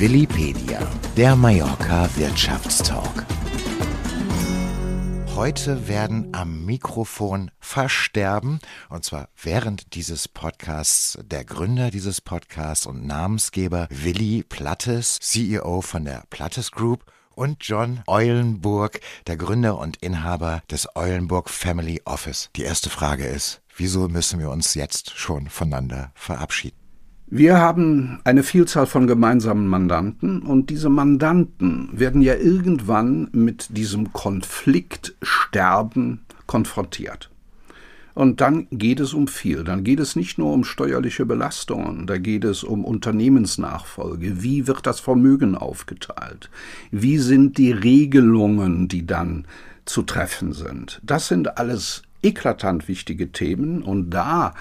Willipedia, der Mallorca Wirtschaftstalk. Heute werden am Mikrofon versterben, und zwar während dieses Podcasts, der Gründer dieses Podcasts und Namensgeber Willi Plattes, CEO von der Plattes Group und John Eulenburg, der Gründer und Inhaber des Eulenburg Family Office. Die erste Frage ist, wieso müssen wir uns jetzt schon voneinander verabschieden? Wir haben eine Vielzahl von gemeinsamen Mandanten und diese Mandanten werden ja irgendwann mit diesem Konfliktsterben konfrontiert. Und dann geht es um viel. Dann geht es nicht nur um steuerliche Belastungen, da geht es um Unternehmensnachfolge. Wie wird das Vermögen aufgeteilt? Wie sind die Regelungen, die dann zu treffen sind? Das sind alles eklatant wichtige Themen und da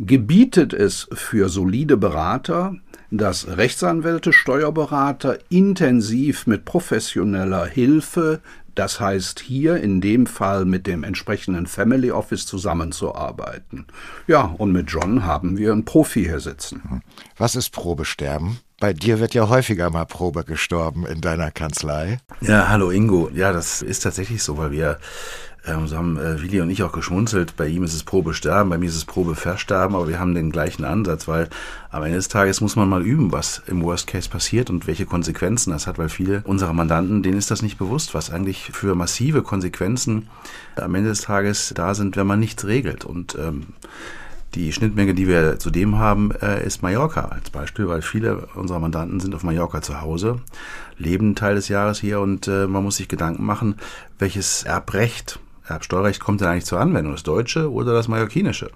gebietet es für solide Berater, dass Rechtsanwälte, Steuerberater intensiv mit professioneller Hilfe, das heißt hier in dem Fall mit dem entsprechenden Family Office zusammenzuarbeiten. Ja, und mit John haben wir einen Profi hier sitzen. Was ist Probesterben? Bei dir wird ja häufiger mal Probe gestorben in deiner Kanzlei. Ja, hallo Ingo. Ja, das ist tatsächlich so, weil wir ähm, so haben äh, Willi und ich auch geschmunzelt. Bei ihm ist es Probe sterben, bei mir ist es Probe versterben, aber wir haben den gleichen Ansatz, weil am Ende des Tages muss man mal üben, was im Worst Case passiert und welche Konsequenzen das hat, weil viele unserer Mandanten, denen ist das nicht bewusst, was eigentlich für massive Konsequenzen am Ende des Tages da sind, wenn man nichts regelt. Und ähm, die Schnittmenge, die wir zudem haben, äh, ist Mallorca als Beispiel, weil viele unserer Mandanten sind auf Mallorca zu Hause, leben einen Teil des Jahres hier und äh, man muss sich Gedanken machen, welches Erbrecht Erbsteuerrecht kommt denn eigentlich zur Anwendung? Das deutsche oder das mallorquinische?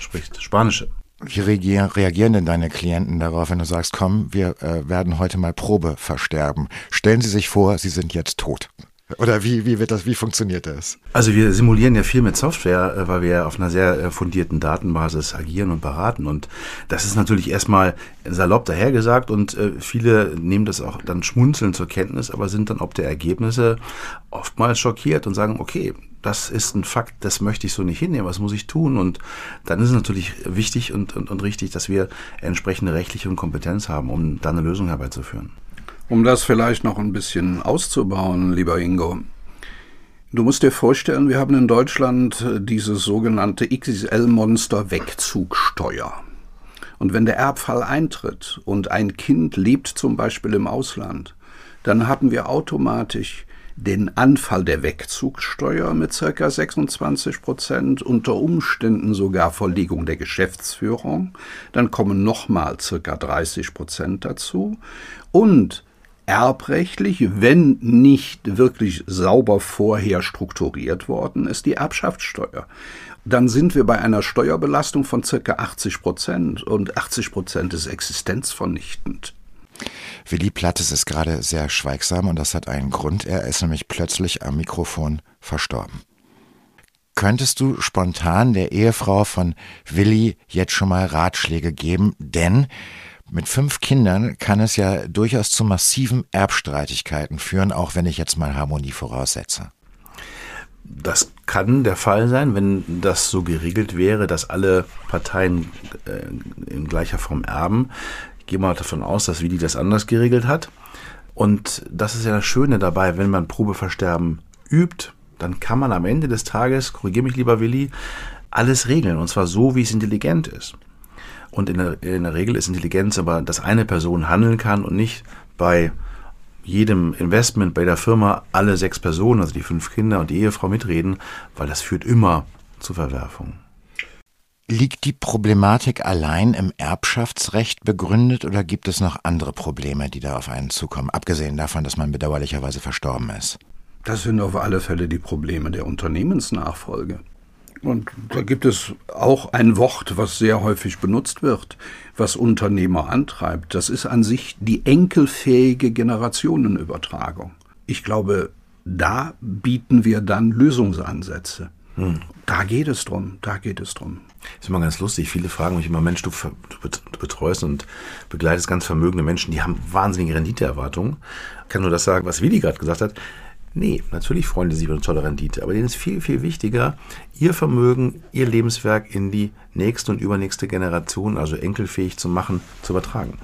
Sprich, das spanische. Wie reagieren, denn deine Klienten darauf, wenn du sagst, komm, wir äh, werden heute mal Probe versterben? Stellen Sie sich vor, Sie sind jetzt tot. Oder wie, wie wird das, wie funktioniert das? Also wir simulieren ja viel mit Software, äh, weil wir auf einer sehr äh, fundierten Datenbasis agieren und beraten. Und das ist natürlich erstmal salopp dahergesagt und äh, viele nehmen das auch dann schmunzeln zur Kenntnis, aber sind dann ob der Ergebnisse oftmals schockiert und sagen, okay, das ist ein Fakt, das möchte ich so nicht hinnehmen, was muss ich tun? Und dann ist es natürlich wichtig und, und, und richtig, dass wir entsprechende rechtliche Kompetenz haben, um da eine Lösung herbeizuführen. Um das vielleicht noch ein bisschen auszubauen, lieber Ingo. Du musst dir vorstellen, wir haben in Deutschland dieses sogenannte XXL-Monster Wegzugsteuer. Und wenn der Erbfall eintritt und ein Kind lebt zum Beispiel im Ausland, dann haben wir automatisch den Anfall der Wegzugsteuer mit ca. 26 Prozent, unter Umständen sogar Verlegung der Geschäftsführung. Dann kommen nochmal ca. 30 Prozent dazu. Und erbrechtlich, wenn nicht wirklich sauber vorher strukturiert worden ist, die Erbschaftssteuer. Dann sind wir bei einer Steuerbelastung von circa 80 Prozent und 80 Prozent ist existenzvernichtend. Willi Plattes ist gerade sehr schweigsam und das hat einen Grund. Er ist nämlich plötzlich am Mikrofon verstorben. Könntest du spontan der Ehefrau von Willi jetzt schon mal Ratschläge geben? Denn mit fünf Kindern kann es ja durchaus zu massiven Erbstreitigkeiten führen, auch wenn ich jetzt mal Harmonie voraussetze. Das kann der Fall sein, wenn das so geregelt wäre, dass alle Parteien äh, in gleicher Form erben. Ich gehe mal davon aus, dass Willi das anders geregelt hat. Und das ist ja das Schöne dabei, wenn man Probeversterben übt, dann kann man am Ende des Tages, korrigiere mich lieber Willi, alles regeln. Und zwar so, wie es intelligent ist. Und in der, in der Regel ist Intelligenz aber, dass eine Person handeln kann und nicht bei jedem Investment bei der Firma alle sechs Personen, also die fünf Kinder und die Ehefrau mitreden, weil das führt immer zu Verwerfungen. Liegt die Problematik allein im Erbschaftsrecht begründet oder gibt es noch andere Probleme, die da auf einen zukommen, abgesehen davon, dass man bedauerlicherweise verstorben ist? Das sind auf alle Fälle die Probleme der Unternehmensnachfolge. Und da gibt es auch ein Wort, was sehr häufig benutzt wird, was Unternehmer antreibt. Das ist an sich die enkelfähige Generationenübertragung. Ich glaube, da bieten wir dann Lösungsansätze. Hm. Da geht es drum, da geht es drum. Das ist immer ganz lustig. Viele fragen mich immer, Mensch, du, du betreust und begleitest ganz vermögende Menschen, die haben wahnsinnige Renditeerwartungen. Ich kann nur das sagen, was Willi gerade gesagt hat. Nee, natürlich freuen sie sich über eine tolle Rendite, aber denen ist viel, viel wichtiger, ihr Vermögen, ihr Lebenswerk in die nächste und übernächste Generation, also enkelfähig zu machen, zu übertragen.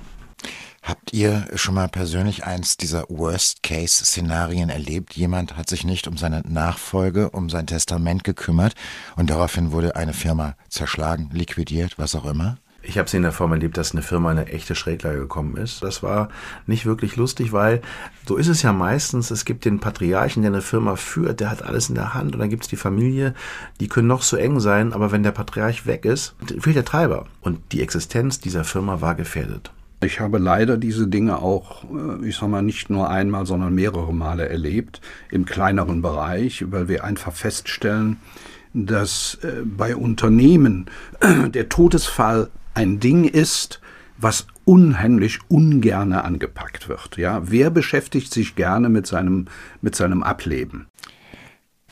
Habt ihr schon mal persönlich eins dieser Worst-Case-Szenarien erlebt? Jemand hat sich nicht um seine Nachfolge, um sein Testament gekümmert und daraufhin wurde eine Firma zerschlagen, liquidiert, was auch immer? Ich habe es in der Form erlebt, dass eine Firma in eine echte Schräglage gekommen ist. Das war nicht wirklich lustig, weil so ist es ja meistens. Es gibt den Patriarchen, der eine Firma führt, der hat alles in der Hand und dann gibt es die Familie, die können noch so eng sein, aber wenn der Patriarch weg ist, fehlt der Treiber. Und die Existenz dieser Firma war gefährdet. Ich habe leider diese Dinge auch, äh, ich sag mal, nicht nur einmal, sondern mehrere Male erlebt, im kleineren Bereich, weil wir einfach feststellen, dass äh, bei Unternehmen der Todesfall ein Ding ist, was unheimlich ungerne angepackt wird. Ja, wer beschäftigt sich gerne mit seinem, mit seinem Ableben?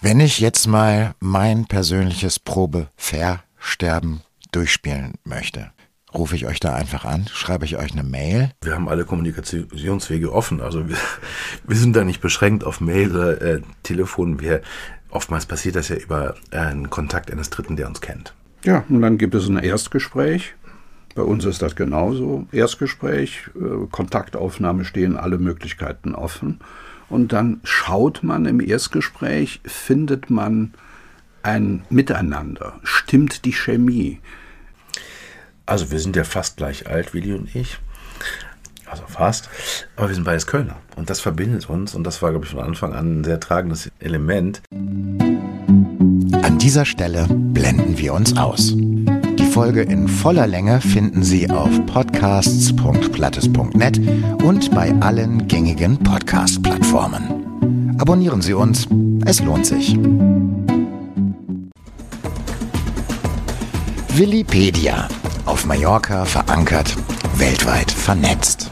Wenn ich jetzt mal mein persönliches Probe-Versterben durchspielen möchte, rufe ich euch da einfach an, schreibe ich euch eine Mail. Wir haben alle Kommunikationswege offen. Also wir, wir sind da nicht beschränkt auf Mail oder äh, Telefon. Wir, oftmals passiert das ja über äh, einen Kontakt eines Dritten, der uns kennt. Ja, und dann gibt es ein Erstgespräch. Bei uns ist das genauso. Erstgespräch, äh, Kontaktaufnahme stehen alle Möglichkeiten offen. Und dann schaut man im Erstgespräch, findet man ein Miteinander, stimmt die Chemie, also wir sind ja fast gleich alt, Willi und ich. Also fast. Aber wir sind beides Kölner. Und das verbindet uns. Und das war, glaube ich, von Anfang an ein sehr tragendes Element. An dieser Stelle blenden wir uns aus. Folge in voller Länge finden Sie auf podcasts.plattes.net und bei allen gängigen Podcast-Plattformen. Abonnieren Sie uns. Es lohnt sich. Willipedia auf Mallorca verankert, weltweit vernetzt.